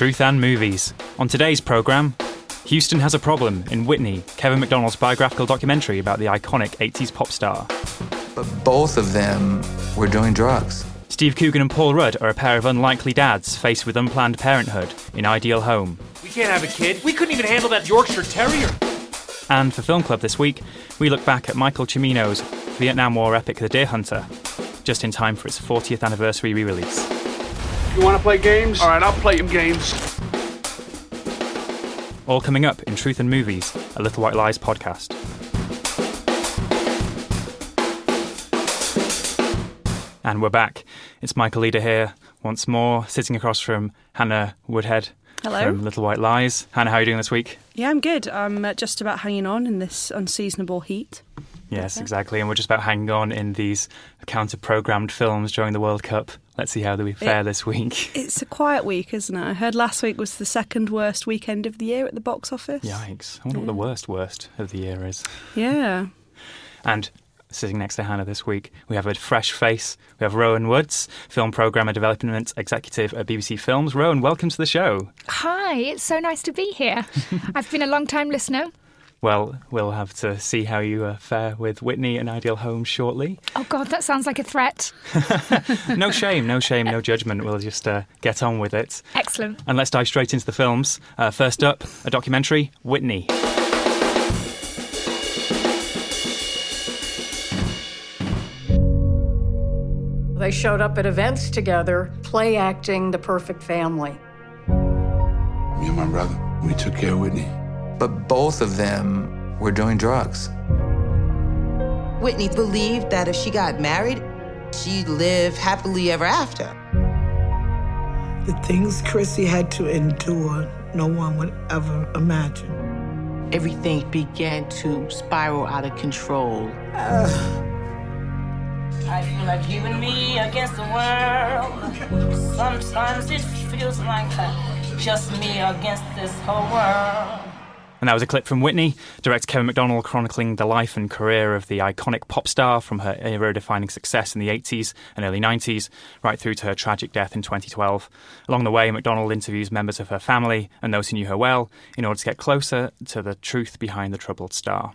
Truth and movies. On today's programme, Houston has a problem in Whitney, Kevin Macdonald's biographical documentary about the iconic 80s pop star. But both of them were doing drugs. Steve Coogan and Paul Rudd are a pair of unlikely dads faced with unplanned parenthood in Ideal Home. We can't have a kid. We couldn't even handle that Yorkshire Terrier. And for Film Club this week, we look back at Michael Cimino's Vietnam War epic The Deer Hunter, just in time for its 40th anniversary re release. You want to play games? All right, I'll play some games. All coming up in Truth and Movies, a Little White Lies podcast. And we're back. It's Michael Leader here once more, sitting across from Hannah Woodhead Hello. from Little White Lies. Hannah, how are you doing this week? Yeah, I'm good. I'm uh, just about hanging on in this unseasonable heat. Yes, exactly. And we're just about hanging on in these counter programmed films during the World Cup. Let's see how we fare It- this week. It's a quiet week, isn't it? I heard last week was the second worst weekend of the year at the box office. Yikes. I wonder what the worst, worst of the year is. Yeah. And sitting next to Hannah this week, we have a fresh face. We have Rowan Woods, film programmer, development executive at BBC Films. Rowan, welcome to the show. Hi, it's so nice to be here. I've been a long time listener. Well, we'll have to see how you uh, fare with Whitney and Ideal Home shortly. Oh, God, that sounds like a threat. No shame, no shame, no judgment. We'll just uh, get on with it. Excellent. And let's dive straight into the films. Uh, first up, a documentary, Whitney. They showed up at events together, play acting the perfect family. Me and my brother, we took care of Whitney. But both of them were doing drugs. Whitney believed that if she got married, she'd live happily ever after. The things Chrissy had to endure, no one would ever imagine. Everything began to spiral out of control. I feel like you and me against the world. Sometimes it feels like just me against this whole world. And that was a clip from Whitney, director Kevin Macdonald chronicling the life and career of the iconic pop star from her era defining success in the 80s and early 90s, right through to her tragic death in 2012. Along the way, Macdonald interviews members of her family and those who knew her well in order to get closer to the truth behind the troubled star.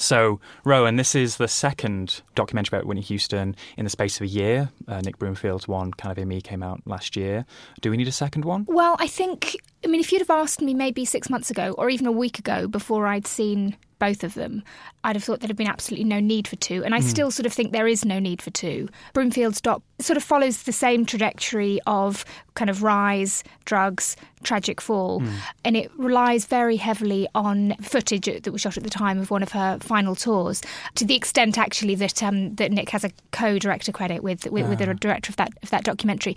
So, Rowan, this is the second documentary about Whitney Houston in the space of a year. Uh, Nick Broomfield's one, Can I Be Me, came out last year. Do we need a second one? Well, I think, I mean, if you'd have asked me maybe six months ago or even a week ago before I'd seen both of them, I'd have thought there'd have been absolutely no need for two. And I Mm. still sort of think there is no need for two. Broomfield's doc sort of follows the same trajectory of kind of rise, drugs, tragic fall. Mm. And it relies very heavily on footage that was shot at the time of one of her final tours, to the extent actually that um, that Nick has a co-director credit with with, with the Ah. director of that of that documentary.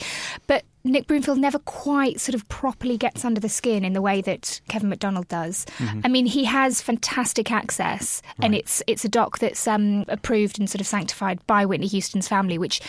But Nick Broomfield never quite sort of properly gets under the skin in the way that Kevin Macdonald does. Mhm. I mean, he has fantastic access, and it's it's a doc that's um, approved and sort of sanctified by Whitney Houston's family, which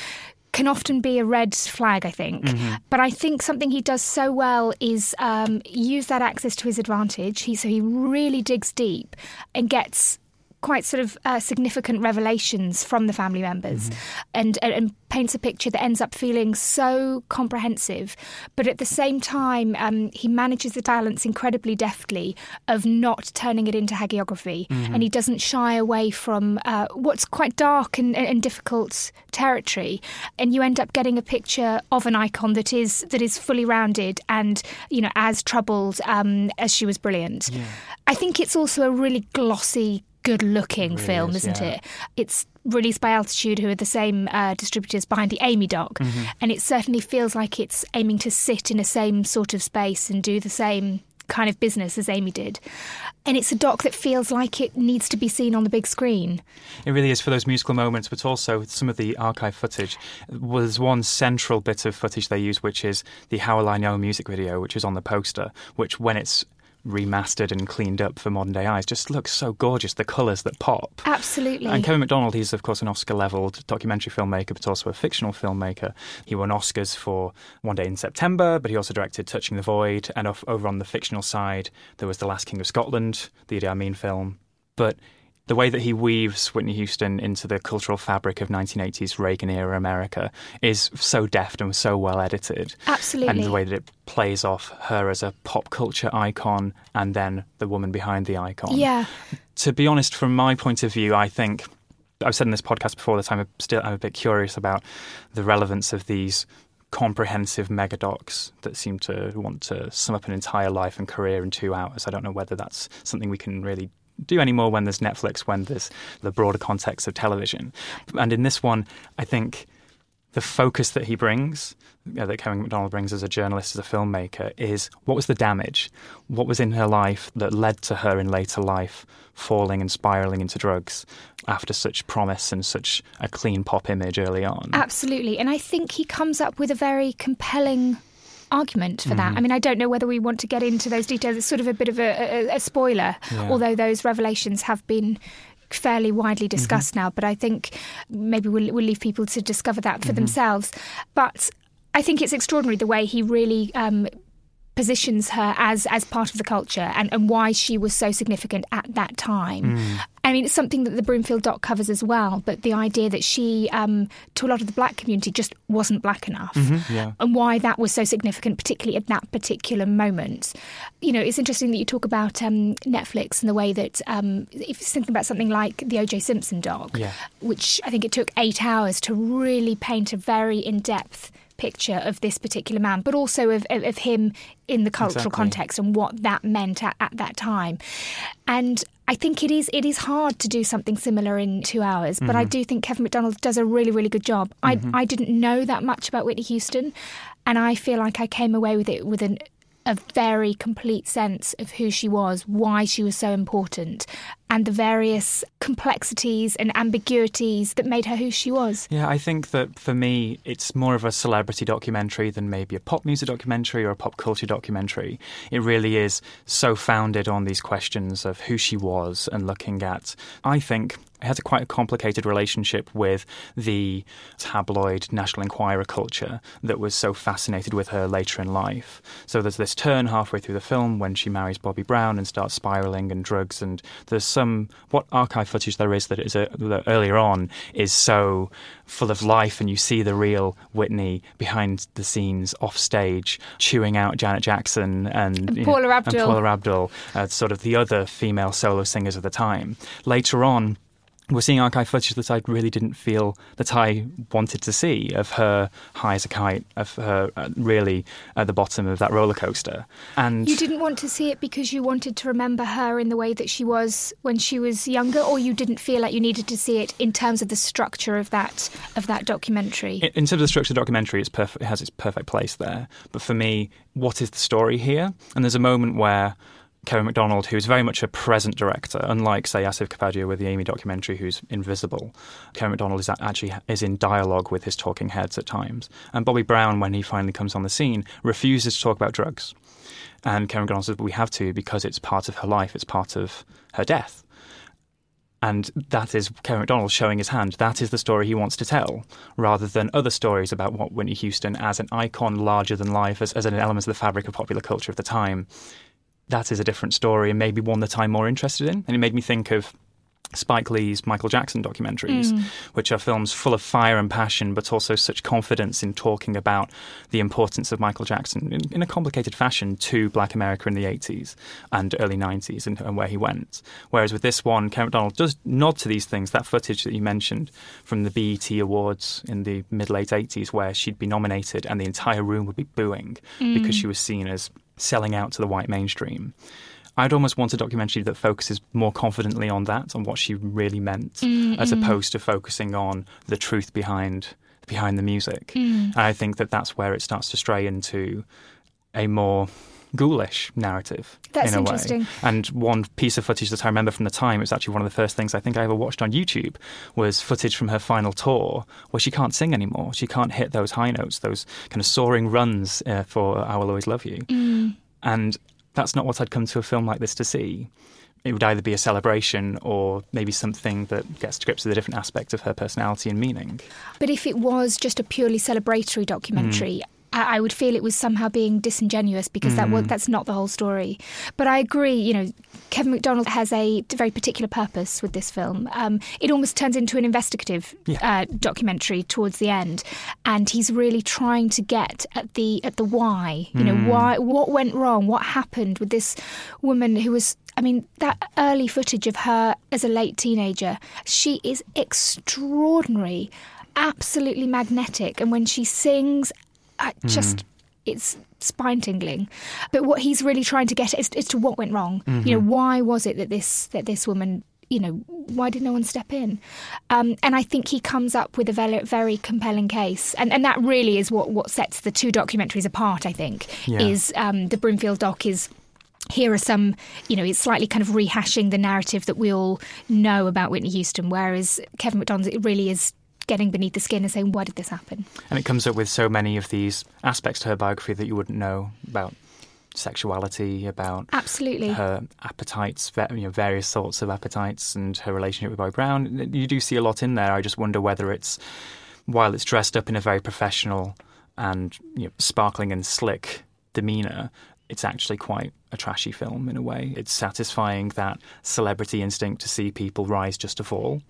can often be a red flag, I think. Mhm. But I think something he does so well is um, use that access to his advantage. He, so he really digs deep and gets quite sort of uh, significant revelations from the family members mm-hmm. and, and, and, paints a picture that ends up feeling so comprehensive. But at the same time, um, he manages the balance incredibly deftly of not turning it into hagiography. Mm-hmm. And he doesn't shy away from uh, what's quite dark and, and difficult territory. And you end up getting a picture of an icon that is that is fully rounded and, you know, as troubled um, as she was brilliant. Yeah. I think it's also a really glossy good looking really film, is, isn't yeah. it? It's released by Altitude, who are the same uh, distributors behind the Amy doc, mm-hmm. and it certainly feels like it's aiming to sit in the same sort of space and do the same kind of business as Amy did. And it's a doc that feels like it needs to be seen on the big screen. It really is for those musical moments, but also some of the archive footage. Was one central bit of footage they use, which is the How Will I Know music video, which is on the poster, which when it's remastered and cleaned up for modern day eyes just looks so gorgeous the colours that pop. Absolutely. And kevin macdonald he's of course an oscar leveled documentary filmmaker but also a fictional filmmaker. He won oscars for one day in september but he also directed touching the void and off, over on the fictional side there was the last king of scotland the Idi Amin film. But the way that he weaves Whitney Houston into the cultural fabric of 1980s Reagan era America is so deft and so well edited. Absolutely. And the way that it plays off her as a pop culture icon and then the woman behind the icon. Yeah. To be honest, from my point of view, I think I've said in this podcast before that I'm still I'm a bit curious about the relevance of these comprehensive megadocs that seem to want to sum up an entire life and career in two hours. I don't know whether that's something we can really do anymore when there's Netflix, when there's the broader context of television. And in this one, I think the focus that he brings, that Kevin Macdonald brings as a journalist, as a filmmaker, is what was the damage? What was in her life that led to her in later life falling and spiraling into drugs after such promise and such a clean pop image early on? Absolutely. And I think he comes up with a very compelling argument for mm-hmm. that. I mean, I don't know whether we want to get into those details. It's sort of a bit of a, a, a spoiler, yeah. although those revelations have been fairly widely mm-hmm. discussed mm-hmm. now. But I think maybe we'll, we'll, leave people to discover that for mm-hmm. themselves. But I think it's extraordinary the way he really um, positions her as as part of the culture and, and why she was so significant at that time. Mm. I mean, it's something that the Broomfield doc covers as well, but the idea that she, um, to a lot of the black community, just wasn't black enough, mm-hmm, yeah. and why that was so significant, particularly at that particular moment. You know, it's interesting that you talk about um, Netflix and the way that, um, if you're thinking about something like the O.J. Simpson doc, yeah. which I think it took eight hours to really paint a very in depth picture of this particular man, but also of, of, of him in the cultural exactly. context and what that meant at, at that time. And I think it is it is hard to do something similar in two hours, but mm-hmm. I do think Kevin Macdonald does a really really good job. Mm-hmm. I I didn't know that much about Whitney Houston, and I feel like I came away with it with an a very complete sense of who she was, why she was so important, and the various complexities and ambiguities that made her who she was. Yeah, I think that for me, it's more of a celebrity documentary than maybe a pop music documentary or a pop culture documentary. It really is so founded on these questions of who she was and looking at, I think, has a quite a complicated relationship with the tabloid National Enquirer culture that was so fascinated with her later in life. So there's this turn halfway through the film when she marries Bobby Brown and starts spiraling and drugs, and there's some what archive footage there is that is a, that earlier on is so full of life, and you see the real Whitney behind the scenes off stage chewing out Janet Jackson and, and Paula know, Abdul, and Paula Abdul, uh, sort of the other female solo singers of the time. Later on we're seeing archive footage that I really didn't feel that I wanted to see of her high as a kite, of her uh, really at the bottom of that roller coaster. And you didn't want to see it because you wanted to remember her in the way that she was when she was younger, or you didn't feel like you needed to see it in terms of the structure of that of that documentary. In, in terms of the structure of the documentary, it's perfect. It has its perfect place there. But for me, what is the story here? And there's a moment where Kevin Macdonald, who's very much a present director, unlike say Asif Kapadia with the Amy documentary, who's invisible. Kevin Macdonald is actually is in dialogue with his talking heads at times. And Bobby Brown, when he finally comes on the scene, refuses to talk about drugs. And Kevin Macdonald says, "But we have to because it's part of her life. It's part of her death." And that is Kevin Macdonald showing his hand. That is the story he wants to tell, rather than other stories about what Whitney Houston as an icon larger than life, as, as an element of the fabric of popular culture of the time that is a different story and maybe one that I'm more interested in. And it made me think of Spike Lee's Michael Jackson documentaries, mm. which are films full of fire and passion, but also such confidence in talking about the importance of Michael Jackson in, in a complicated fashion to Black America in the 80s and early 90s and, and, where he went. Whereas with this one, Kevin Macdonald does nod to these things. That footage that you mentioned from the BET Awards in the mid late 80s, where she'd be nominated and the entire room would be booing mm. because she was seen as selling out to the white mainstream. I'd almost want a documentary that focuses more confidently on that, on what she really meant, mm, as opposed to focusing on the truth behind behind the music. Mm. And I think that that's where it starts to stray into a more ghoulish narrative That's in a interesting. way. And one piece of footage that I remember from the time, it was actually one of the first things I think I ever watched on YouTube, was footage from her final tour where she can't sing anymore. She can't hit those high notes, those kind of soaring runs uh, for I Will Always Love You. Mm. And that's not what I'd come to a film like this to see. It would either be a celebration or maybe something that gets to grips with a different aspect of her personality and meaning. But if it was just a purely celebratory documentary, mm. I, would feel it was somehow being disingenuous because mm. that was, that's not the whole story. But I agree, you know, Kevin Macdonald has a very particular purpose with this film. Um, it almost turns into an investigative yeah. uh, documentary towards the end, and he's really trying to get at the at the why. You know, mm. why what went wrong, what happened with this woman who was I mean, that early footage of her as a late teenager, she is extraordinary, absolutely magnetic. And when she sings I just mm. it's spine tingling. But what he's really trying to get is, is to what went wrong. Mm-hmm. You know, mm-hmm. why was it that this that this woman you know, why did no one step in? Um, and I think he comes up with a very, very compelling case, and and that really is what what sets the two documentaries apart. I think yeah. is um, the Broomfield doc is here are some, you know, it's slightly kind of rehashing the narrative that we all know about Whitney Houston, whereas Kevin Macdonald, it really is getting beneath the skin and saying, why did this happen? And it comes up with so many of these aspects to her biography that you wouldn't know about sexuality, about absolutely her appetites, you know, various sorts of appetites, and her relationship with Bobby Brown. You do see a lot in there. I just wonder whether it's while it's dressed up in a very professional and you know, sparkling and slick demeanor, it's actually quite a trashy film in a way. It's satisfying that celebrity instinct to see people rise just to fall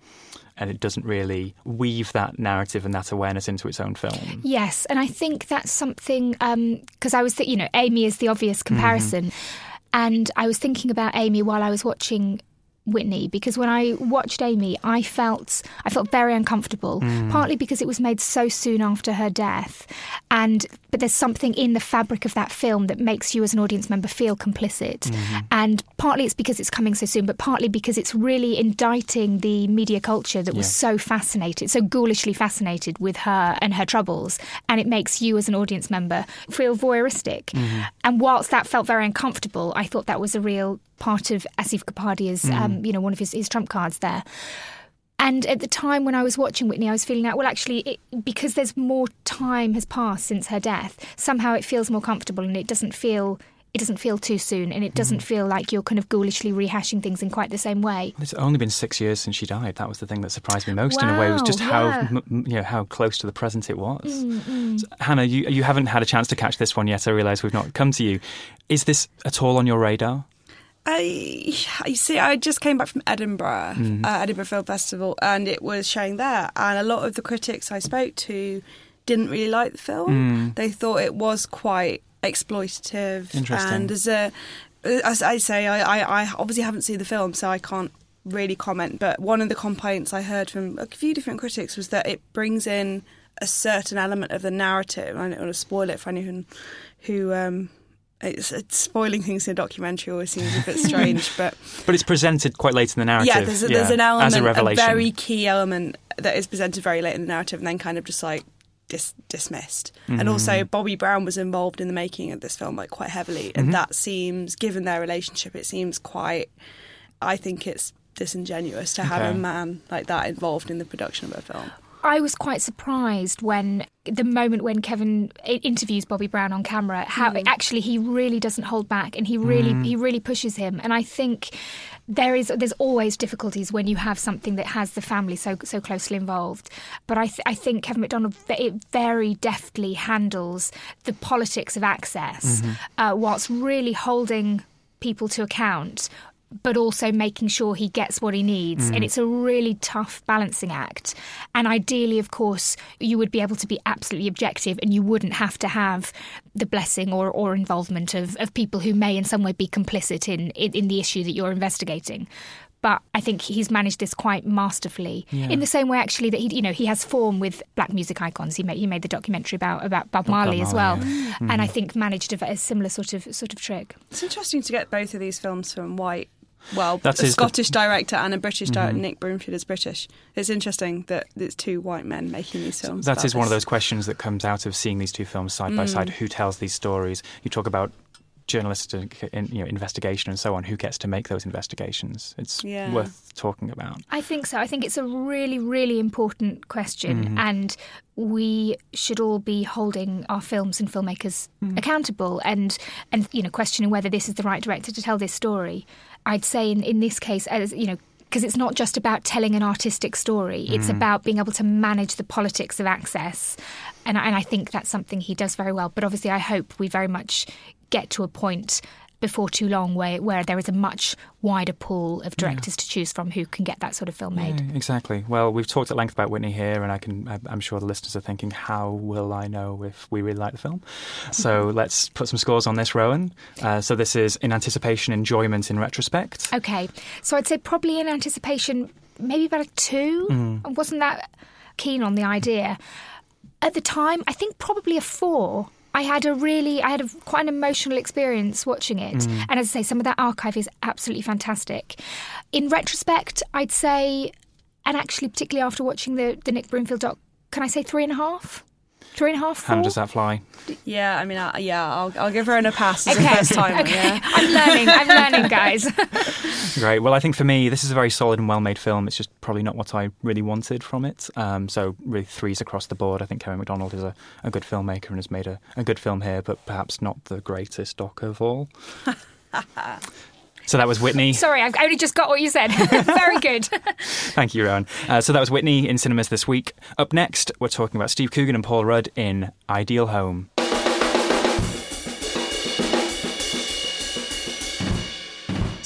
and it doesn't really weave that narrative and that awareness into its own film. Yes, and I think that's something because um, I was, th- you know, Amy is the obvious mm-hmm. comparison, mm-hmm. and I was thinking about Amy while I was watching Whitney because when I watched Amy, I felt I felt very uncomfortable. Mm. Partly because it was made so soon after her death, and but there's something in the fabric of that film that makes you as an audience member feel complicit. Mm-hmm. And partly it's because it's coming so soon, but partly because it's really indicting the media culture that was so fascinated, so ghoulishly fascinated with her and her troubles, and it makes you as an audience member feel voyeuristic. Mm-hmm. And whilst that felt very uncomfortable, I thought that was a real part of Asif Kapadia's, mm. um, you know, one of his, his trump cards there. And at the time when I was watching Whitney, I was feeling that, well, actually, it, because there's more time has passed since her death, somehow it feels more comfortable and it doesn't feel it doesn't feel too soon and it doesn't mm. feel like you're kind of ghoulishly rehashing things in quite the same way. It's only been six years since she died. That was the thing that surprised me most wow, in a way. It was just yeah. how you know how close to the present it was. Mm, mm. So, Hannah, you you haven't had a chance to catch this one yet. I realise we've not come to you. Is this at all on your radar? I, you see, I just came back from Edinburgh, mm. uh, Edinburgh Film Festival, and it was showing there. And a lot of the critics I spoke to didn't really like the film. Mm. They thought it was quite exploitative. Interesting. And as a, as I say, I, I, I obviously haven't seen the film, so I can't really comment. But one of the complaints I heard from a few different critics was that it brings in a certain element of the narrative. I don't want to spoil it for anyone who um, it's, it's, spoiling things in a documentary always seems a bit strange, but but it's presented quite late in the narrative. Yeah, there's, a, yeah, there's an element, a, a, very key element that is presented very late in the narrative, and then kind of just like dis- dismissed. Mm-hmm. And also, Bobby Brown was involved in the making of this film like quite heavily, and mm-hmm. that seems, given their relationship, it seems quite. I think it's disingenuous to have okay. a man like that involved in the production of a film. I was quite surprised when the moment when Kevin interviews Bobby Brown on camera, how mm. actually he really doesn't hold back and he really mm. he really pushes him. And I think there is there's always difficulties when you have something that has the family so so closely involved. But I th- I think Kevin Macdonald it very deftly handles the politics of access, mm-hmm. uh, whilst really holding people to account but also making sure he gets what he needs. Mm. And it's a really tough balancing act. And ideally, of course, you would be able to be absolutely objective and you wouldn't have to have the blessing or, or involvement of, of people who may in some way be complicit in, in, in the issue that you're investigating. But I think he's managed this quite masterfully. Yeah. In the same way, actually, that he, you know, he has form with black music icons. He made he made the documentary about about Bob Bob Marley as well, Marley, yeah. and I Mhm. think managed a, a similar sort of sort of trick. It's interesting to get both of these films from white. Well, That a is the- Scottish director and a British director. Mhm. Nick Broomfield is British. It's interesting that it's two white men making these films. That about is one of those questions that comes out of seeing these two films side by Mm. side. Who tells these stories? You talk about journalistic in, you know, investigation and so on. Who gets to make those investigations? It's Yeah. worth talking about. I think so. I think it's a really, really important question, Mhm. and we should all be holding our films and filmmakers accountable, and and you know questioning whether this is the right director to tell this story. I'd say in in this case, as you know. Because it's not just about telling an artistic story; it's Mm. about being able to manage the politics of access, and and I think that's something he does very well. But obviously, I hope we very much get to a point before too long where where there is a much wider pool of directors to choose from who can get that sort of film made. Yeah, exactly. Well, we've talked at length about Whitney here, and I can. I'm sure the listeners are thinking, how will I know if we really like the film? So let's put some scores on this, Rowan. Uh, so this is in anticipation, enjoyment in retrospect. Okay, so I'd say probably in anticipation, maybe about a two. Mm. I wasn't that keen on the idea at the time. I think probably a four. I had a really, I had a, quite an emotional experience watching it, Mm. and as I say, some of that archive is absolutely fantastic. In retrospect, I'd say, and actually particularly after watching the the Nick Broomfield doc, can I say three and a half? Three and a half. How does that fly? Yeah, I mean, I, yeah, I'll, I'll give her an a pass as Okay, a first time. okay. Yeah. I'm learning. I'm learning, guys. Great. Well, I think for me, this is a very solid and well-made film. It's just probably not what I really wanted from it. Um, so really threes across the board. I think Kevin Macdonald is a, a good filmmaker and has made a, a good film here, but perhaps not the greatest doc of all. So that was Whitney. Sorry, I've only just got what you said. Very good. Thank you, Rowan. Uh, so that was Whitney in cinemas this week. Up next, we're talking about Steve Coogan and Paul Rudd in Ideal Home.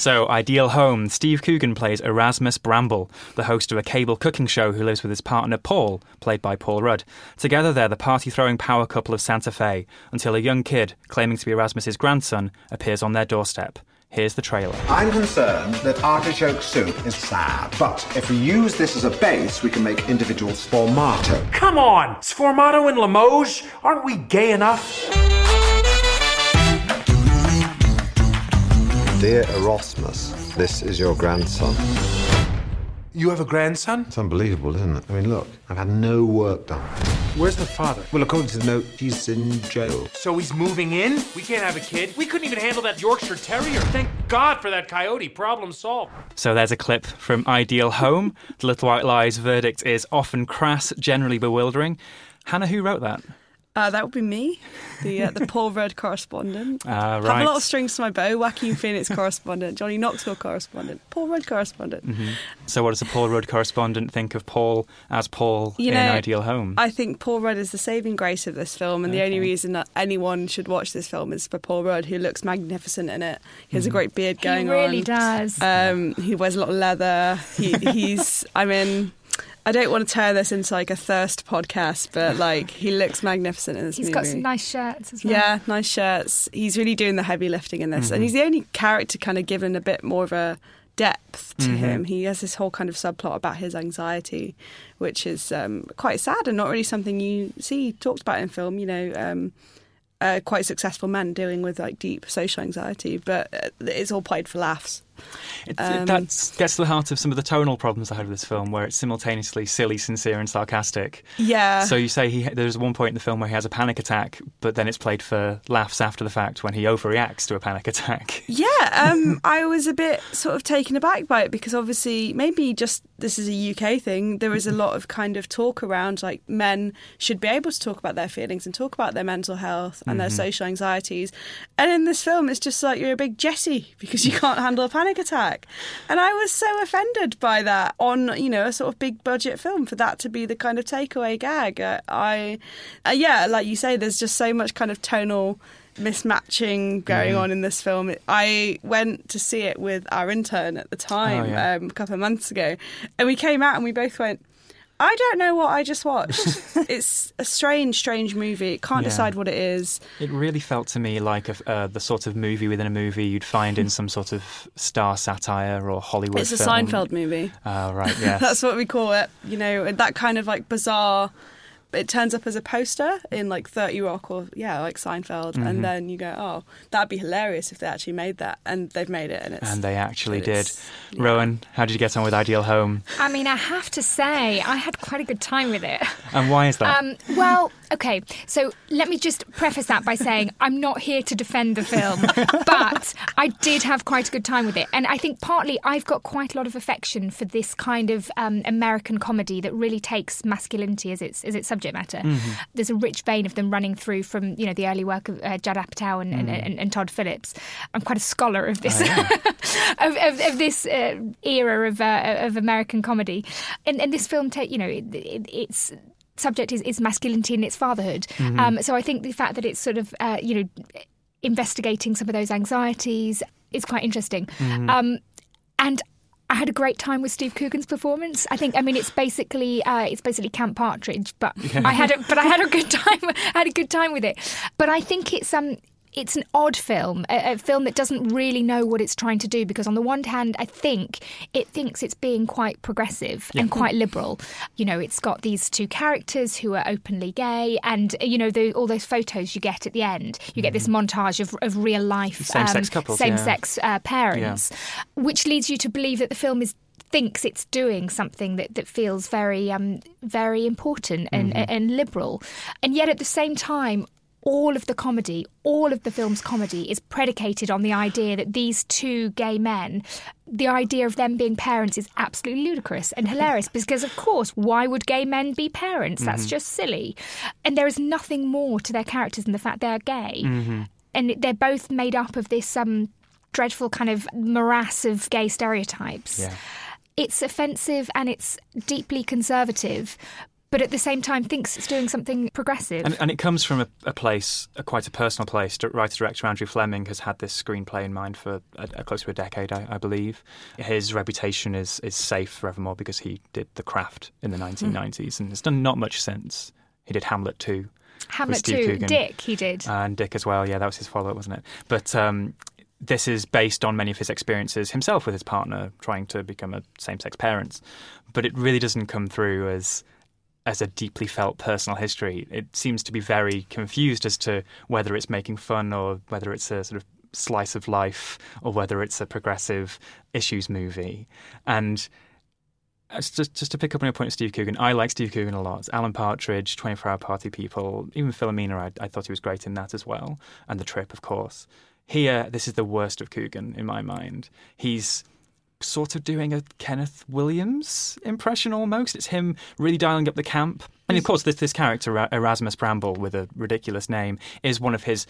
So, Ideal Home. Steve Coogan plays Erasmus Bramble, the host of a cable cooking show who lives with his partner Paul, played by Paul Rudd. Together, they're the party throwing power couple of Santa Fe until a young kid, claiming to be Erasmus's grandson, appears on their doorstep. Here's the trailer. I'm concerned that artichoke soup is sad, but if we use this as a base, we can make individual sformato. Come on! Sformato and Limoges? Aren't we gay enough? Dear Erasmus, this is your grandson. You have a grandson? It's unbelievable, isn't it? I mean, look, I've had no work done. Where's the father? Well, according to the note, he's in jail. So he's moving in? We can't have a kid. We couldn't even handle that Yorkshire Terrier. Thank God for that coyote. Problem solved. So there's a clip from Ideal Home. The Little White Lies verdict is often crass, generally bewildering. Hannah, who wrote that? Uh, that would be me, the uh, the Paul Rudd correspondent. Ah, Have a lot of strings to my bow. Joaquin Phoenix correspondent, Johnny Knoxville correspondent, Paul Rudd correspondent. Mhm. So, what does the Paul Rudd correspondent think of Paul as Paul You in know, Ideal Home? I think Paul Rudd is the saving grace of this film, and the only reason that anyone should watch this film is for Paul Rudd, who looks magnificent in it. He has a Mhm. great beard going on. He going really on. does. Um, he wears a lot of leather. He, he's, I mean. I don't want to turn this into like a thirst podcast, but like he looks magnificent in this He's movie. He's got some nice shirts as well. Yeah, nice shirts. He's really doing the heavy lifting in this, Mhm. and he's the only character kind of given a bit more of a depth to Mhm. him. He has this whole kind of subplot about his anxiety, which is um, quite sad and not really something you see talked about in film. You know. Um, uh, quite successful men dealing with like deep social anxiety, but uh, it's all played for laughs. Um, that gets to the heart of some of the tonal problems I had with this film, where it's simultaneously silly, sincere, and sarcastic. Yeah. So you say he, there's one point in the film where he has a panic attack, but then it's played for laughs after the fact when he overreacts to a panic attack. Yeah, um, I was a bit sort of taken aback by it because obviously, maybe just this is a UK thing. There is a lot of kind of talk around like men should be able to talk about their feelings and talk about their mental health and their Mhm. social anxieties. And in this film, it's just like you're a big Jessie because you can't handle a panic attack. And I was so offended by that on, you know, a sort of big budget film for that to be the kind of takeaway gag. Uh, I, uh, yeah, like you say, there's just so much kind of tonal mismatching going Mhm. on in this film. I went to see it with our intern at the time Oh, yeah. um, a couple of months ago, and we came out and we both went. I don't know what I just watched. it's a strange, strange movie. Can't Yeah. decide what it is. It really felt to me like a, uh, the sort of movie within a movie you'd find in some sort of star satire or Hollywood It's a film. Seinfeld movie. Oh, right, yes. That's what we call it. You know, that kind of like bizarre. It turns up as a poster in like 30 Rock or, yeah, like Seinfeld. Mhm. And then you go, oh, that'd be hilarious if they actually made that. And they've made it. And it's. and they actually did. it's- Rowan, how did you get on with Ideal Home? I mean, I have to say, I had quite a good time with it. And why is that? Um, well, okay, so let me just preface that by saying I'm not here to defend the film, but I did have quite a good time with it. And I think partly I've got quite a lot of affection for this kind of um, American comedy that really takes masculinity as its, as its subject matter. Mhm. There's a rich vein of them running through from you know the early work of uh, Judd Apatow and, and, Mm. and, and Todd Phillips. I'm quite a scholar of this of, of, of this uh, era of uh, of American comedy, and, and this film, ta- you know, it, it, it's subject is, is masculinity and its fatherhood. Mhm. Um, so I think the fact that it's sort of uh, you know investigating some of those anxieties is quite interesting. Mhm. Um, and I had a great time with Steve Coogan's performance. I think, I mean, it's basically uh, it's basically Camp Partridge, but Yeah. I had a, but I had a good time. I had a good time with it. But I think it's um it's an odd film, a, a film that doesn't really know what it's trying to do. Because on the one hand, I think it thinks it's being quite progressive Yeah. and quite liberal. You know, it's got these two characters who are openly gay, and you know, the, all those photos you get at the end, you get this montage of, of real life Mm-hmm. Same-sex couples, yeah. same-sex uh, parents, which leads you to believe that the film is thinks it's doing something that, that feels very um, very important and, Mhm. and liberal, and yet at the same time. All of the comedy, all of the film's comedy is predicated on the idea that these two gay men, the idea of them being parents is absolutely ludicrous and hilarious because, of course, why would gay men be parents? That's Mhm. just silly. And there is nothing more to their characters than the fact they're gay Mhm. and they're both made up of this um, dreadful kind of morass of gay stereotypes. Yeah. It's offensive and it's deeply conservative, but at the same time thinks it's doing something progressive. And, and it comes from a, a place, a quite a personal place. Writer director Andrew Fleming has had this screenplay in mind for a, a close to a decade, I, I believe. His reputation is is safe forevermore because he did The Craft in the 1990s and has done not much since. He did Hamlet 2. Hamlet 2, Coogan. Dick, he did. and Dick as well. Yeah, that was his follow up, wasn't it? But um, this is based on many of his experiences himself with his partner trying to become a same sex parents. But it really doesn't come through as as a deeply felt personal history. It seems to be very confused as to whether it's making fun or whether it's a sort of slice of life or whether it's a progressive issues movie. And uh, just just to pick up on your point Steve Coogan, I like Steve Coogan a lot. Alan Partridge, 24 Hour Party People, even Philomena, I, I thought he was great in that as well. And The Trip, of course. Here, this is the worst of Coogan in my mind. He's sort of doing a Kenneth Williams impression almost. It's him really dialing up the camp. And of course, this, this character, Erasmus Bramble, with a ridiculous name, is one of his,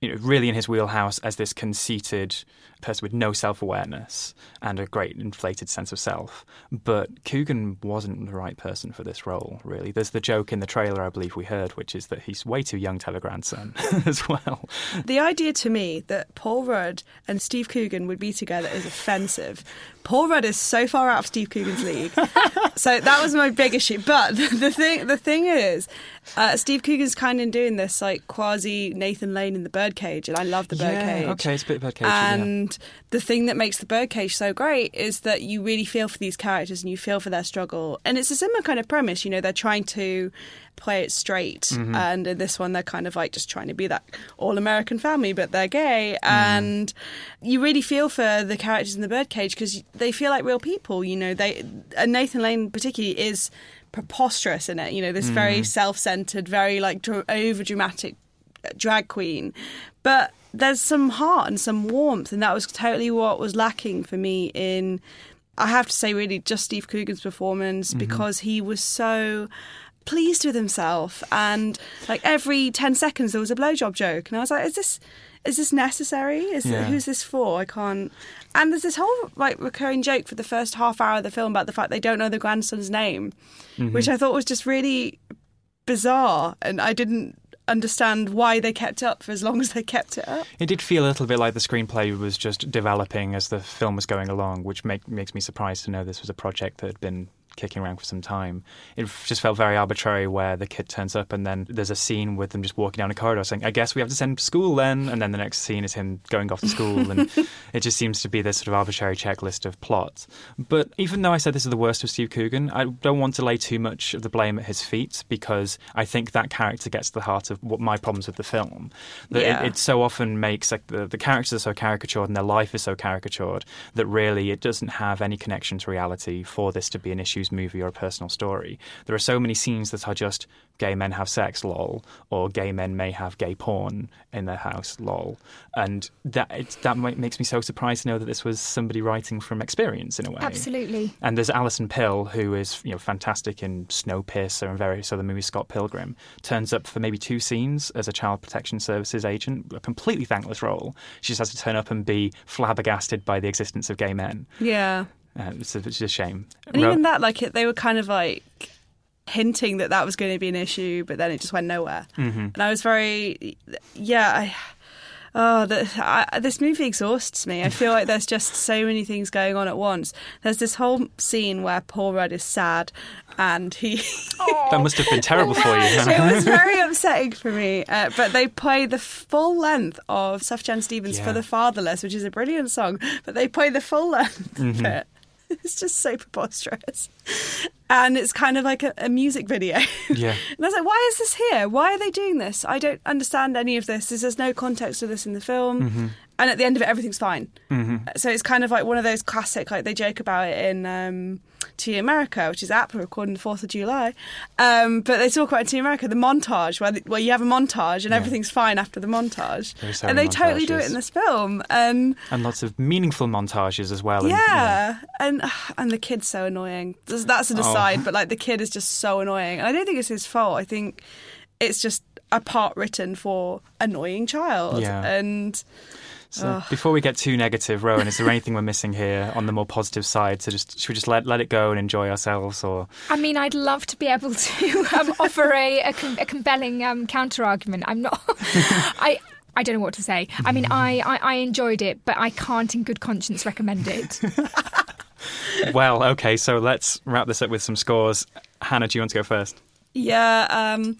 you know, really in his wheelhouse as this conceited person with no self awareness and a great inflated sense of self. But Coogan wasn't the right person for this role, really. There's the joke in the trailer, I believe we heard, which is that he's way too young to have a grandson as well. The idea to me that Paul Rudd and Steve Coogan would be together is offensive. Paul Rudd is so far out of Steve Coogan's league, so that was my big issue. But the, the thing, the thing is, uh, Steve Coogan's kind of doing this like quasi Nathan Lane in the Birdcage, and I love the Birdcage. Yeah, okay, it's a bit of a birdcage. yeah. And the thing that makes the Birdcage so great is that you really feel for these characters and you feel for their struggle. And it's a similar kind of premise. You know, they're trying to play it straight, Mhm. and in this one, they're kind of like just trying to be that all American family, but they're gay. And you really feel for the characters in the Birdcage because they feel like real people. You know, they and Nathan Lane particularly is preposterous in it. You know, this very Mhm. self-centered, very like dr- over dramatic drag queen, but there's some heart and some warmth, and that was totally what was lacking for me in. I have to say, really, just Steve Coogan's performance Mhm. because he was so pleased with himself, and like every ten seconds there was a blowjob joke, and I was like, "Is this, is this necessary? Is Yeah. who's this for? I can't." And there's this whole like recurring joke for the first half hour of the film about the fact they don't know the grandson's name, Mhm. which I thought was just really bizarre, and I didn't understand why they kept up for as long as they kept it up. It did feel a little bit like the screenplay was just developing as the film was going along, which make, makes me surprised to know this was a project that had been kicking around for some time. It just felt very arbitrary where the kid turns up and then there's a scene with them just walking down a corridor saying, I guess we have to send him to school then. And then the next scene is him going off to school. and it just seems to be this sort of arbitrary checklist of plots. But even though I said this is the worst of Steve Coogan, I don't want to lay too much of the blame at his feet because I think that character gets to the heart of what my problems with the film. That Yeah. it, it so often makes like the, the characters are so caricatured and their life is so caricatured that really it doesn't have any connection to reality for this to be an issues movie or a personal story. There are so many scenes that are just gay men have sex, lol, or gay men may have gay porn in their house, lol, and that it, that makes me so surprised to know that this was somebody writing from experience in a way. Absolutely. And there's Alison Pill, who is you know fantastic in Snowpiercer and various other movies. Scott Pilgrim turns up for maybe two scenes as a child protection services agent, a completely thankless role. She just has to turn up and be flabbergasted by the existence of gay men. Yeah. Uh, it's, a, it's a shame. And Ro- even that, like, it, they were kind of like hinting that that was going to be an issue, but then it just went nowhere. Mhm. And I was very, yeah, I, oh, the, I, this movie exhausts me. I feel like there's just so many things going on at once. There's this whole scene where Paul Rudd is sad and he. that must have been terrible for you. it was very upsetting for me. Uh, but they play the full length of Sufjan Stevens Yeah. for the Fatherless, which is a brilliant song. But they play the full length of Mhm. it. It's just so preposterous. And it's kind of like a, a music video. Yeah. And I was like, why is this here? Why are they doing this? I don't understand any of this. There's no context to this in the film. Mhm. And at the end of it, everything's fine. Mhm. So it's kind of like one of those classic, like they joke about it in um, Team America, which is apt recording the 4th of July. Um, but they talk about in Team America, the montage, where, the, where you have a montage and Yeah. everything's fine after the montage. There are so and they many totally do it in this film. And and lots of meaningful montages as well. and, yeah, and and the kid's so annoying. That's- an Oh. Aside, but like the kid is just so annoying. And I don't think it's his fault. I think it's just a part written for annoying child. Yeah. And So Ugh. before we get too negative, Rowan, is there anything we're missing here on the more positive side? So just should we just let let it go and enjoy ourselves, or I mean, I'd love to be able to um, offer a, a, com- a compelling um, counter argument. I'm not. I. I don't know what to say. I mean, I, I, I enjoyed it, but I can't, in good conscience, recommend it. well, okay. So let's wrap this up with some scores. Hannah, do you want to go first? yeah, um,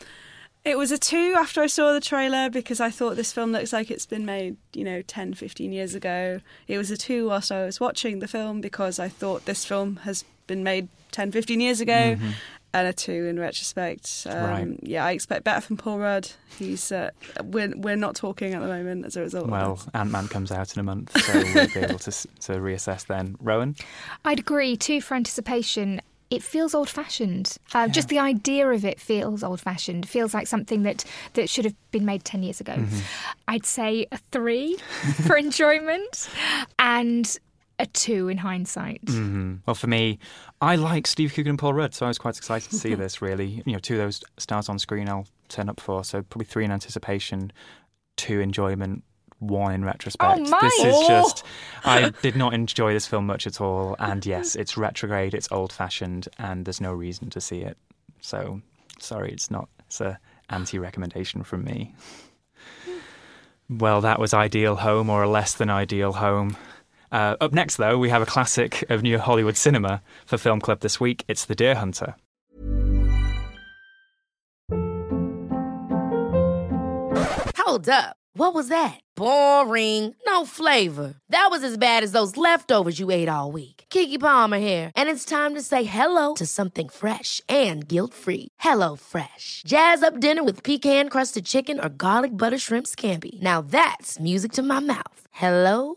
it was a two after I saw the trailer because I thought this film looks like it's been made, you know, 10, 15 years ago. It was a two whilst I was watching the film because I thought this film has been made 10, 15 years ago. Mhm. And a two in retrospect. Um, Right. Yeah, I expect better from Paul Rudd. He's uh, we're we're not talking at the moment as a result. Well, this. Ant Man comes out in a month, so we'll be able to to reassess then. Rowan, I'd agree. Two for anticipation. It feels old-fashioned. Uh, Just the idea of it feels old-fashioned. Feels like something that that should have been made ten years ago. Mhm. I'd say a three for enjoyment, and a two in hindsight. hmm Well, for me, I like Steve Coogan and Paul Rudd, so I was quite excited to see this. Really, you know, two of those stars on screen, I'll turn up for. So probably three in anticipation, two enjoyment, one in retrospect. Oh, my. This is Oh. just. I did not enjoy this film much at all, and yes, it's retrograde, it's old-fashioned, and there's no reason to see it. So sorry, it's not. It's a anti-recommendation from me. Well, that was Ideal Home or a less than ideal home. Uh, up next, though, we have a classic of New Hollywood cinema for Film Club this week. It's The Deer Hunter. Hold up. What was that? Boring. No flavor. That was as bad as those leftovers you ate all week. Keke Palmer here, and it's time to say hello to something fresh and guilt-free. Hello Fresh. Jazz up dinner with pecan-crusted chicken or garlic butter shrimp scampi. Now that's music to my mouth. Hello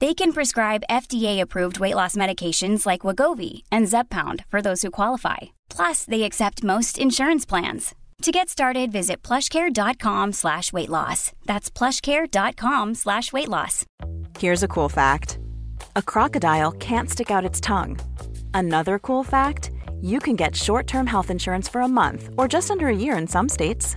They can prescribe FDA-approved weight loss medications like Wegovy and Zepbound for those who qualify. Plus, they accept most insurance plans. To get started, visit plushcare.com slash weight loss. That's plushcare.com slash weight loss. Here's a cool fact a crocodile can't stick out its tongue. Another cool fact you can get short term health insurance for a month or just under a year in some states.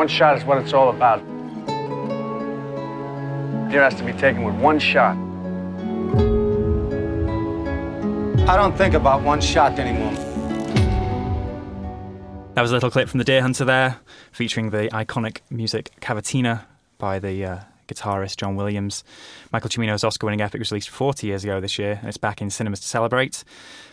One shot is what it's all about. Deer has to be taken with one shot. I don't think about one shot anymore. That was a little clip from The Deer Hunter there, featuring the iconic music Cavatina by the uh, guitarist John Williams. Michael Cimino's Oscar winning epic was released 40 years ago this year, and it's back in cinemas to celebrate.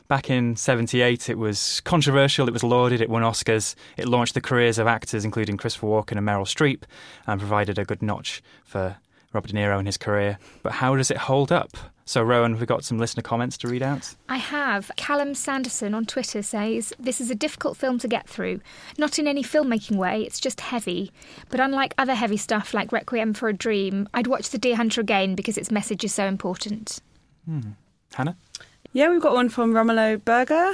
Back in 78, it was controversial, it was lauded, it won Oscars. It launched the careers of actors including Christopher Walken and Meryl Streep, and provided a good notch for Robert De Niro in his career. But how does it hold up? So, Rowan, we've got some listener comments to read out. I have. Callum Sanderson on Twitter says, This is a difficult film to get through. Not in any filmmaking way, it's just heavy. But unlike other heavy stuff like Requiem for a Dream, I'd watch The Deer Hunter again because its message is so important. Hmm. Hannah? Yeah, we've got one from Romulo Berger.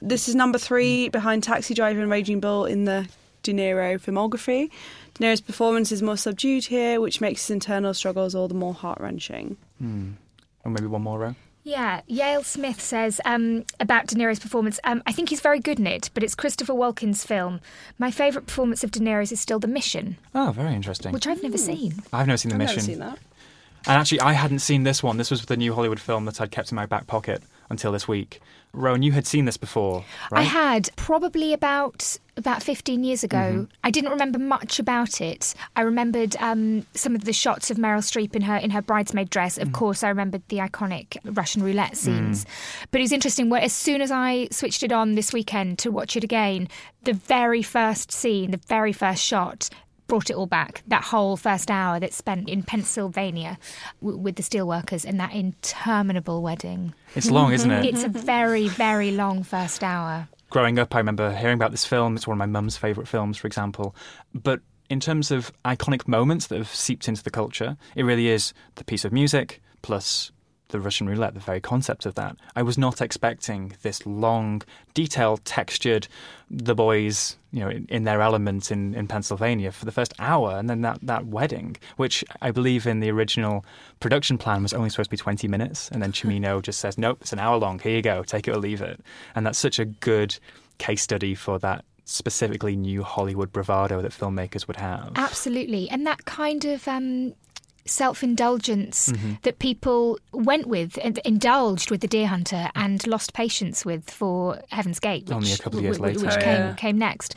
This is number three behind Taxi Driver and Raging Bull in the De Niro filmography. De Niro's performance is more subdued here, which makes his internal struggles all the more heart wrenching. Hmm. Or maybe one more row. Yeah, Yale Smith says um, about De Niro's performance. Um, I think he's very good in it, but it's Christopher Walken's film. My favourite performance of De Niro's is still The Mission, Oh, very interesting. which I've never seen. I've never seen The I've Mission. never seen that. And actually, I hadn't seen this one. This was the new Hollywood film that I'd kept in my back pocket until this week. Rowan, you had seen this before, right? I had probably about about 15 years ago. Mm-hmm. I didn't remember much about it. I remembered um, some of the shots of Meryl Streep in her in her bridesmaid dress. Mm. Of course, I remembered the iconic Russian roulette scenes. But it was interesting. Where as soon as I switched it on this weekend to watch it again, the very first scene, the very first shot. Brought it all back. That whole first hour that's spent in Pennsylvania w- with the steelworkers and that interminable wedding. It's long, isn't it? It's a very, very long first hour. Growing up, I remember hearing about this film. It's one of my mum's favourite films, for example. But in terms of iconic moments that have seeped into the culture, it really is the piece of music plus the Russian roulette, the very concept of that. I was not expecting this long, detailed, textured, the boys, you know, in, in their element in, in Pennsylvania for the first hour, and then that, that wedding, which I believe in the original production plan was only supposed to be 20 minutes, and then Cimino just says, nope, it's an hour long, here you go, take it or leave it. And that's such a good case study for that specifically new Hollywood bravado that filmmakers would have. Absolutely. And that kind of um, self indulgence Mhm. that people went with and indulged with The Deer Hunter and lost patience with for Heaven's Gate. Which, Only a couple of years w- w- later. Which Oh, came, yeah. came next.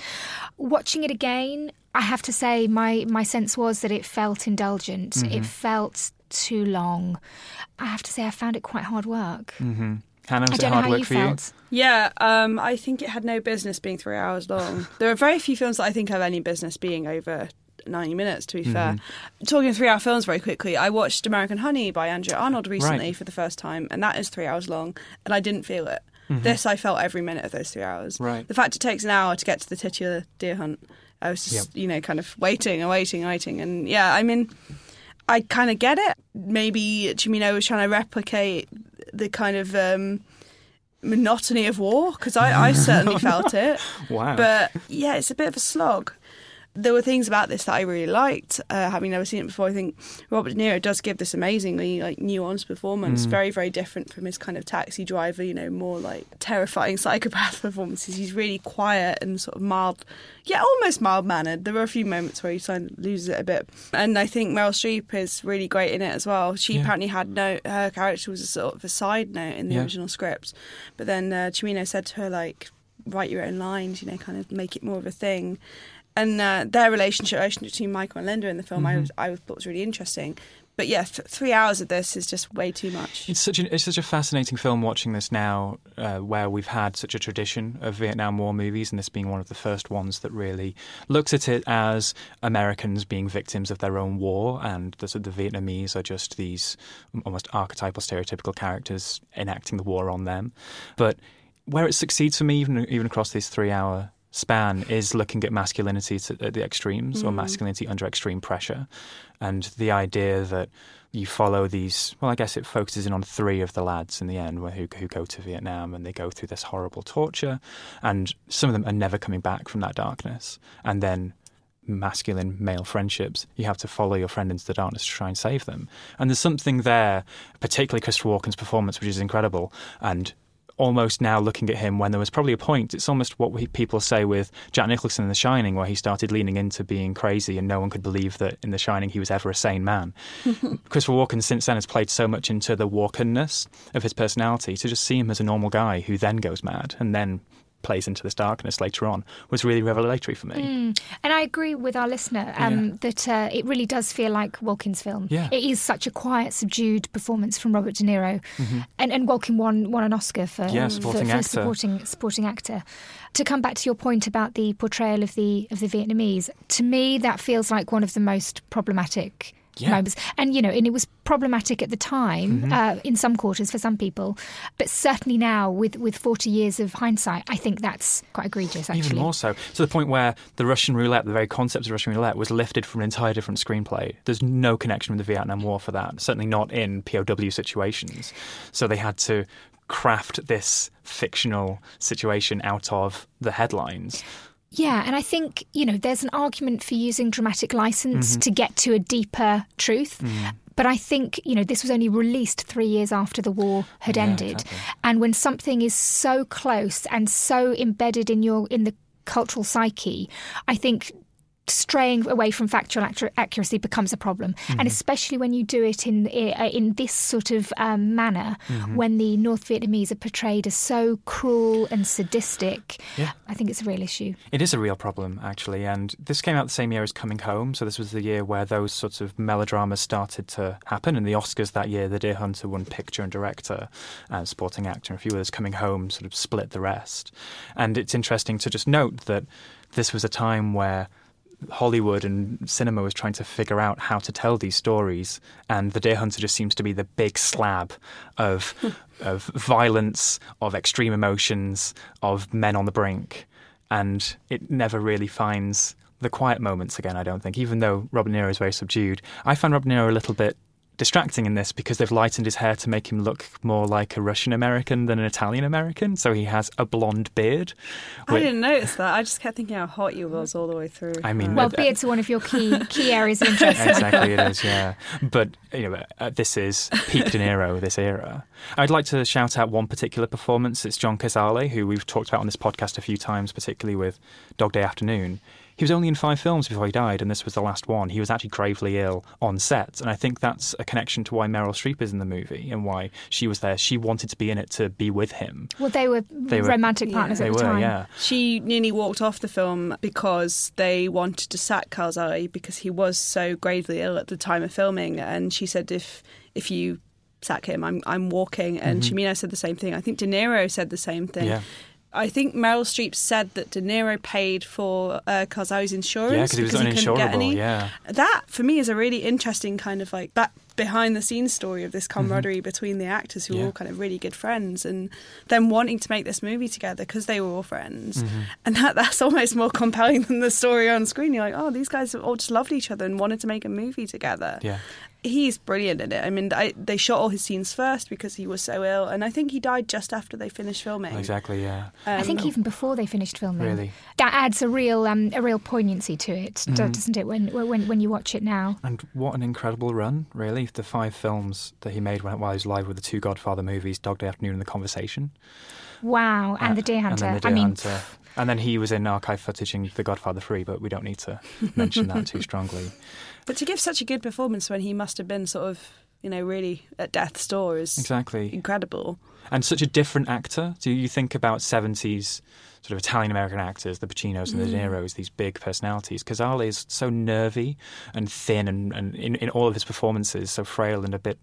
Watching it again, I have to say, my, my sense was that it felt indulgent. Mhm. It felt too long. I have to say, I found it quite hard work. hmm Hannah, I was it don't know hard how work you for felt. Yeah, um, I think it had no business being three hours long. there are very few films that I think have any business being over 90 minutes, to be fair. Talking three hour films very quickly, I watched American Honey by Andrea Arnold recently Right. for the first time, and that is three hours long, and I didn't feel it. Mhm. This, I felt every minute of those three hours. Right. The fact it takes an hour to get to the titular deer hunt, I was just, you know, kind of waiting and waiting and waiting. And yeah, I mean, I kind of get it. Maybe Cimino was trying to replicate the kind of um, monotony of war because I, I certainly felt it. Wow. But yeah, it's a bit of a slog. There were things about this that I really liked. Uh, having never seen it before, I think Robert De Niro does give this amazingly like nuanced performance. Mm. Very, very different from his kind of taxi driver, you know, more like terrifying psychopath performances. He's really quiet and sort of mild, yeah, almost mild mannered. There were a few moments where he kind of loses it a bit, and I think Meryl Streep is really great in it as well. She Yeah. apparently had no, her character was a sort of a side note in the Yeah. original script, but then uh, Cimino said to her like, write your own lines, you know, kind of make it more of a thing. And uh, their relationship, relationship between Michael and Linda in the film, I, Mhm. was, I thought was really interesting. but yeah, th- three hours of this is just way too much. It's such a it's such a fascinating film watching this now, uh, where we've had such a tradition of Vietnam War movies, and this being one of the first ones that really looks at it as Americans being victims of their own war, and the, the Vietnamese are just these almost archetypal, stereotypical characters enacting the war on them. But where it succeeds for me, even even across this three hour span is looking at masculinity to, at the extremes or Mm. masculinity under extreme pressure and the idea that you follow these well i guess it focuses in on three of the lads in the end who, who go to vietnam and they go through this horrible torture and some of them are never coming back from that darkness and then masculine male friendships, you have to follow your friend into the darkness to try and save them. And there's something there, particularly Christopher Walken's performance, which is incredible. And almost now looking at him when there was probably a point, it's almost what we, people say with Jack Nicholson in The Shining, where he started leaning into being crazy and no one could believe that in The Shining he was ever a sane man. Christopher Walken since then has played so much into the Walkenness of his personality to just see him as a normal guy who then goes mad and then plays into this darkness later on was really revelatory for me. Mm. And I agree with our listener um, Yeah. that uh, it really does feel like Walken's film. Yeah. It is such a quiet, subdued performance from Robert De Niro. Mhm. And, and Walken won, won an Oscar for, Yeah, for- supporting for actor. supporting, supporting actor. To come back to your point about the portrayal of the of the Vietnamese, to me that feels like one of the most problematic Yeah. moments. And you know, and it was problematic at the time Mhm. uh, in some quarters for some people, but certainly now with with forty years of hindsight, I think that's quite egregious. Actually, Even more so. To the point where the Russian roulette, the very concept of Russian roulette, was lifted from an entire different screenplay. There's no connection with the Vietnam War for that, certainly not in POW situations. So they had to craft this fictional situation out of the headlines. Yeah, and I think, you know, there's an argument for using dramatic license Mhm. to get to a deeper truth. Mm. But I think, you know, this was only released three years after the war had Yeah, ended. exactly. And when something is so close and so embedded in your in the cultural psyche, I think straying away from factual accuracy becomes a problem, Mhm. and especially when you do it in in this sort of um, manner, Mhm. when the North Vietnamese are portrayed as so cruel and sadistic. Yeah. I think it's a real issue. It is a real problem, actually, and this came out the same year as Coming Home, so this was the year where those sorts of melodramas started to happen. And the Oscars that year, The Deer Hunter won Picture and Director, and Supporting Actor, and a few others. Coming Home sort of split the rest. And it's interesting to just note that this was a time where Hollywood and cinema was trying to figure out how to tell these stories, and The Deer Hunter just seems to be the big slab of of violence, of extreme emotions, of men on the brink, and it never really finds the quiet moments again. I don't think, even though Robert De Niro is very subdued, I find Robert De Niro a little bit distracting in this because they've lightened his hair to make him look more like a Russian American than an Italian American. So he has a blonde beard. I which- didn't notice that. I just kept thinking how hot you was all the way through. I mean, Well, uh, beards are one of your key key areas of interest. exactly, it is. Yeah, but you know, uh, this is peak De Niro, this era. I'd like to shout out one particular performance. It's John Cazale, who we've talked about on this podcast a few times, particularly with Dog Day Afternoon. He was only in five films before he died, and this was the last one. He was actually gravely ill on set, and I think that's a connection to why Meryl Streep is in the movie and why she was there. She wanted to be in it to be with him. Well, they were They were- romantic partners They at the were, time. yeah. She nearly walked off the film because they wanted to sack Cazale because he was so gravely ill at the time of filming, and she said if if you sack him, I'm I'm walking. And Mhm. Cimino said the same thing. I think De Niro said the same thing. Yeah. I think Meryl Streep said that De Niro paid for uh, insurance Yeah, 'cause he was couldn't get uninsurable, yeah. That for me is a really interesting kind of like back behind the scenes story of this Mm-hmm. camaraderie between the actors who Yeah. were all kind of really good friends and them wanting to make this movie together because they were all friends. Mhm. And that that's almost more compelling than the story on screen. You're like, oh, these guys have all just loved each other and wanted to make a movie together. Yeah. He's brilliant in it. I mean, I, they shot all his scenes first because he was so ill, and I think he died just after they finished filming. Exactly, yeah. I think Um, even before they finished filming. Really? That adds a real um, a real poignancy to it, do- Mhm. doesn't it? When when when you watch it now. And what an incredible run, really. The five films that he made while he was live with the two Godfather movies, Dog Day Afternoon and The Conversation. Wow, and Uh, the Deer Hunter. And then the I mean, Hunter. And then he was in archive footage in The Godfather 3, but we don't need to mention that too strongly. But to give such a good performance when he must have been sort of, you know, really at death's door is Exactly. incredible. And such a different actor. Do you think about 70s sort of Italian American actors, the Pacinos and the De Mm. Niros, these big personalities. Cazale is so nervy and thin, and, and in, in all of his performances, so frail and a bit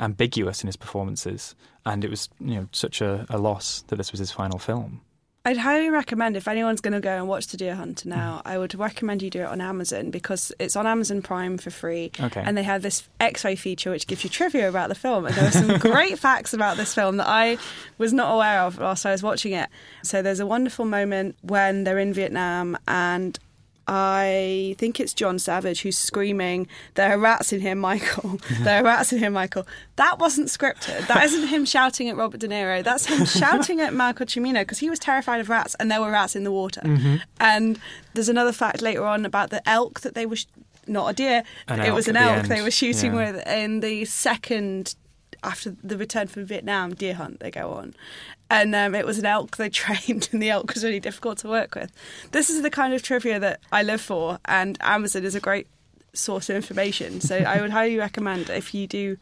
ambiguous in his performances. And it was, you know, such a, a loss that this was his final film. I'd highly recommend if anyone's going to go and watch The Deer Hunter now, mm-hmm. I would recommend you do it on Amazon because it's on Amazon Prime for free. Okay. And they have this X-ray feature which gives you trivia about the film, and there are some great facts about this film that I was not aware of whilst I was watching it. So there's a wonderful moment when they're in Vietnam and. I think it's John Savage who's screaming, There are rats in here, Michael. There are rats in here, Michael. That wasn't scripted. That isn't him shouting at Robert De Niro. That's him shouting at Marco Cimino because he was terrified of rats and there were rats in the water. Mhm. And there's another fact later on about the elk that they were, sh- not a deer, An it was an at the elk they were shooting yeah. with in the second after the return from Vietnam deer hunt they go on. And um, it was an elk they trained, and the elk was really difficult to work with. This is the kind of trivia that I live for, and Amazon is a great source of information. So I would highly recommend if you do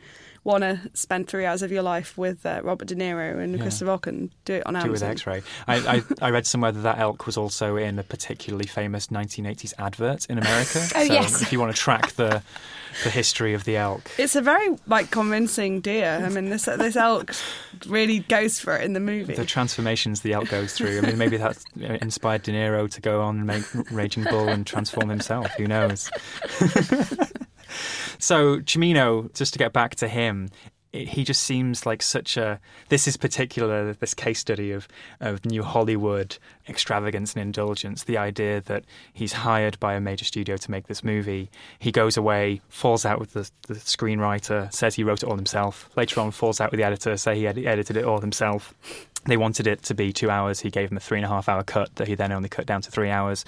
want to spend three hours of your life with uh, Robert De Niro and Yeah. Christopher Walken, do it on Do it with. X-ray. I, I, I read somewhere that that elk was also in a particularly famous 1980s advert in America. Oh, so yes. If you want to track the the history of the elk. It's a very like convincing deer. I mean, this this elk really goes for it in the movie. The transformations the elk goes through. I mean, maybe that inspired De Niro to go on and make Raging Bull and transform himself. Who knows? so, Cimino, just to get back to him, he just seems like such a. This is particular, this case study of, of New Hollywood extravagance and indulgence. The idea that he's hired by a major studio to make this movie. He goes away, falls out with the, the screenwriter, says he wrote it all himself. Later on, falls out with the editor, say he ed- edited it all himself. They wanted it to be two hours. He gave him a three and a half hour cut that he then only cut down to three hours.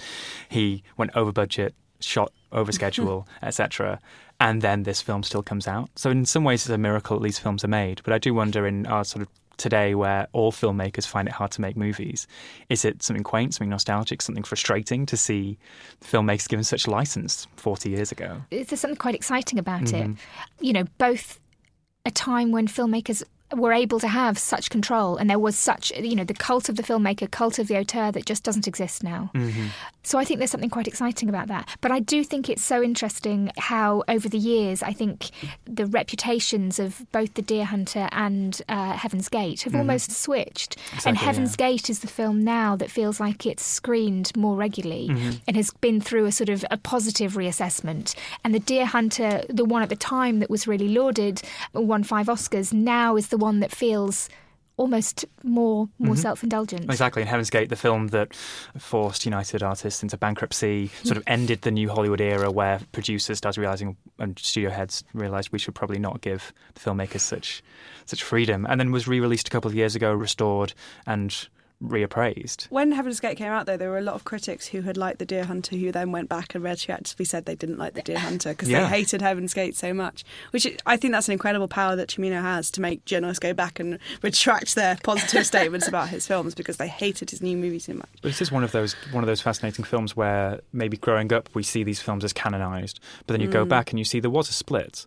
He went over budget, shot over schedule, etc. And then this film still comes out. So in some ways, it's a miracle that these films are made. But I do wonder in our sort of today where all filmmakers find it hard to make movies, is it something quaint, something nostalgic, something frustrating to see filmmakers given such license 40 years ago? There's something quite exciting about Mhm. it. You know, both a time when filmmakers were able to have such control and there was such, you know, the cult of the filmmaker, cult of the auteur that just doesn't exist now. So I think there's something quite exciting about that. But I do think it's so interesting how, over the years, I think the reputations of both The Deer Hunter and uh, Heaven's Gate have Mhm. almost switched. Exactly, and Heaven's yeah. Gate is the film now that feels like it's screened more regularly Mhm. and has been through a sort of a positive reassessment. And The Deer Hunter, the one at the time that was really lauded, won five Oscars, now is the one that feels almost more more Mhm. self-indulgent. Exactly. In Heaven's Gate, the film that forced United Artists into bankruptcy, sort of ended the new Hollywood era where producers started realizing and studio heads realized we should probably not give the filmmakers such such freedom, and then was re-released a couple of years ago, restored and reappraised. When Heaven's Gate came out, though, there were a lot of critics who had liked The Deer Hunter who then went back and retroactively said they didn't like The Deer Hunter because Yeah. they hated Heaven's Gate so much. Which I think that's an incredible power that Cimino has to make journalists go back and retract their positive statements about his films because they hated his new movie so much. But this is one of those one of those fascinating films where maybe growing up we see these films as canonized, but then you go Mm. back and you see there was a split,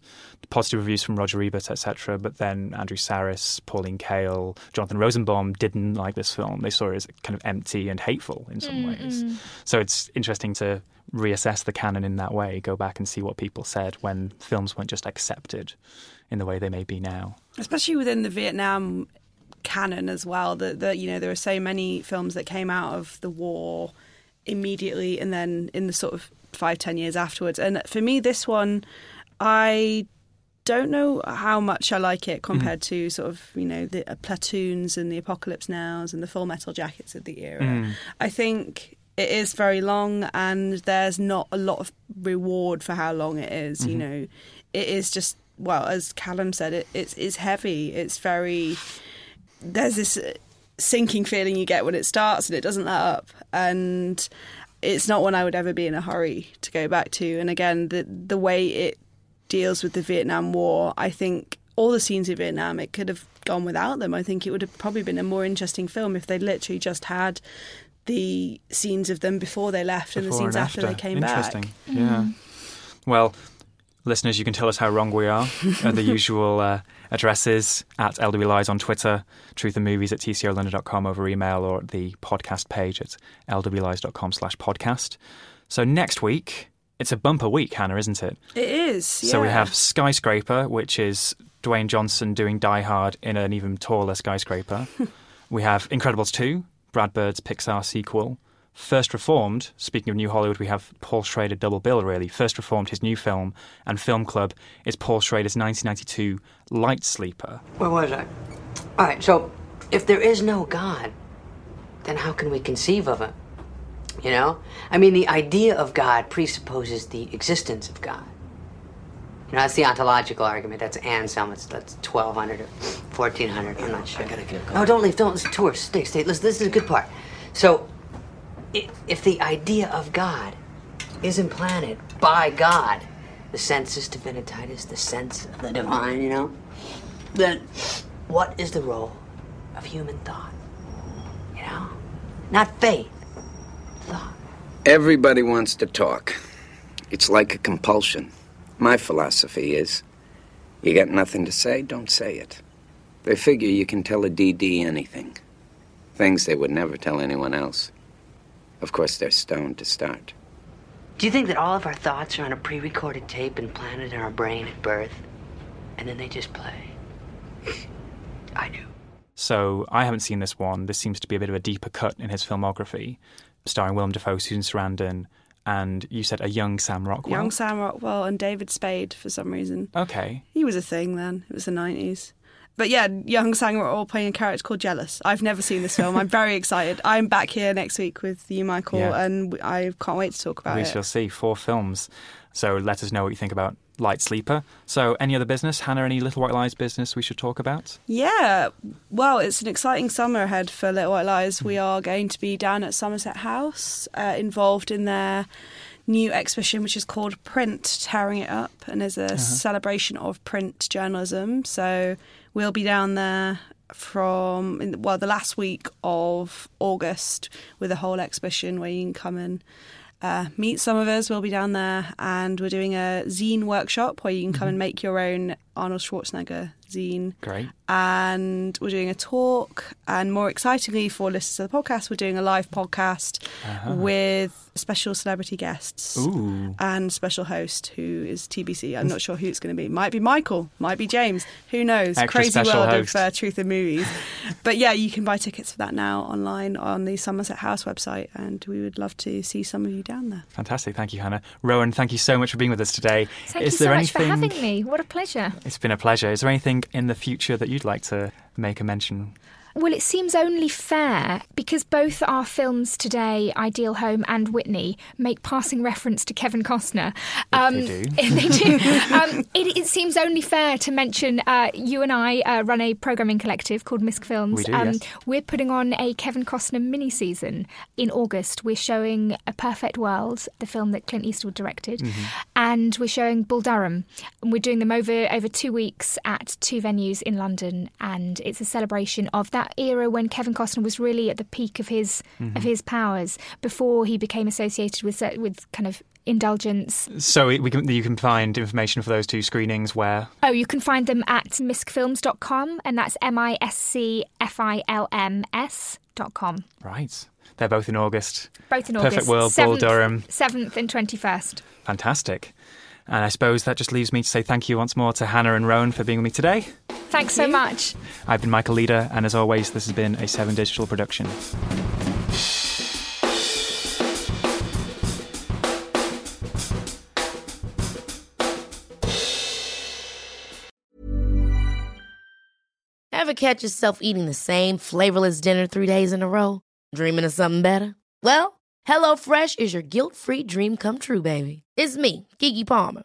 positive reviews from Roger Ebert, etc. But then Andrew Sarris, Pauline Kael, Jonathan Rosenbaum didn't like this film. They saw as kind of empty and hateful in some Mm, ways. mm. So it's interesting to reassess the canon in that way, go back and see what people said when films weren't just accepted in the way they may be now. especially within the Vietnam canon as well. That that you know there are so many films that came out of the war immediately, and then in the sort of five ten years afterwards. And for me, this one, I don't know how much I like it compared to sort of you know the uh, platoons and the apocalypse nows and the full metal jackets of the era. Mm. I think it is very long and there's not a lot of reward for how long it is, you Mhm. know it is just well as callum said it it's, it's heavy it's very there's this uh, sinking feeling you get when it starts and it doesn't let up and it's not one i would ever be in a hurry to go back to and again the the way it deals with the vietnam war i think all the scenes in vietnam it could have gone without them i think it would have probably been a more interesting film if they literally just had the scenes of them before they left and the scenes and after. they came Interesting. back Interesting. Yeah. Well, Listeners, you can tell us how wrong we are at the usual uh, addresses at LW Lies on Twitter, Truth and Movies at tcolondon.com over email or at the podcast page at lwlies.com slash podcast. So next week, it's a bumper week, Hannah, isn't it? It is. Yeah. So we have Skyscraper, which is Dwayne Johnson doing Die Hard in an even taller skyscraper. we have Incredibles 2, Brad Bird's Pixar sequel. First Reformed, speaking of New Hollywood, we have Paul Schrader double bill, really. First Reformed, his new film, and Film Club is Paul Schrader's 1992 Light Sleeper. Where was I? All right, so if there is no God, then how can we conceive of it? You know? I mean, the idea of God presupposes the existence of God. You know, that's the ontological argument. That's Anselm. It's, that's 1200 or 1400. I'm not sure. I gotta get going. No, don't leave. Don't listen. Tourists, stay, stay. Listen, this is a good part. So, if the idea of God is implanted by God, the sensus divinitatis, the sense of the divine, you know, then what is the role of human thought? You know? Not faith. Everybody wants to talk. It's like a compulsion. My philosophy is you got nothing to say, don't say it. They figure you can tell a DD anything. Things they would never tell anyone else. Of course, they're stoned to start. Do you think that all of our thoughts are on a pre recorded tape implanted in our brain at birth? And then they just play? I do. So I haven't seen this one. This seems to be a bit of a deeper cut in his filmography, starring Willem Dafoe, Susan Sarandon, and you said a young Sam Rockwell. Young Sam Rockwell and David Spade for some reason. Okay. He was a thing then. It was the 90s. But yeah, young Sam Rockwell playing a character called Jealous. I've never seen this film. I'm very excited. I'm back here next week with you, Michael, Yeah. and I can't wait to talk about we it. We shall see. Four films. So let us know what you think about Light Sleeper. So any other business? Hannah, any Little White Lies business we should talk about? Yeah, well, it's an exciting summer ahead for Little White Lies. We are going to be down at Somerset House, uh, involved in their new exhibition, which is called Print Tearing It Up, and is a celebration of print journalism. So we'll be down there from well the last week of August with a whole exhibition where you can come and uh, meet some of us. We'll be down there, and we're doing a zine workshop where you can come and make your own Arnold Schwarzenegger zine. Great. And we're doing a talk, and more excitingly for listeners of the podcast, we're doing a live podcast Uh-huh. with special celebrity guests Ooh. and special host who is TBC. I'm not sure who it's going to be. Might be Michael, might be James. Who knows? Extra Crazy world host. of uh, truth and movies. but yeah, you can buy tickets for that now online on the Somerset House website, and we would love to see some of you down there. Fantastic. Thank you, Hannah. Rowan, thank you so much for being with us today. Thank Is you so there much for having me. What a pleasure. It's been a pleasure. Is there anything in the future that you'd like to make a mention? Well, it seems only fair because both our films today, Ideal Home and Whitney, make passing reference to Kevin Costner. Um, they do. they do. Um, it, it seems only fair to mention uh, you and I uh, run a programming collective called Misc Films. We do, um, yes. We're putting on a Kevin Costner mini season in August. We're showing A Perfect World, the film that Clint Eastwood directed, Mm-hmm. and we're showing Bull Durham. And we're doing them over over two weeks at two venues in London, and it's a celebration of that era when Kevin Costner was really at the peak of his Mhm. of his powers before he became associated with with kind of indulgence. So we can, you can find information for those two screenings where? Oh, you can find them at miscfilms.com, and that's M I S C F I L M S dot com. Right. They're both in August. Both in Perfect August. World, Bull 7th Durham. 7th and 21st. Fantastic. And I suppose that just leaves me to say thank you once more to Hannah and Rowan for being with me today. Thanks so much. I've been Michael Leader, and as always, this has been a Seven Digital production. Ever catch yourself eating the same flavorless dinner three days in a row? Dreaming of something better? Well, HelloFresh is your guilt free dream come true, baby. It's me, Keke Palmer.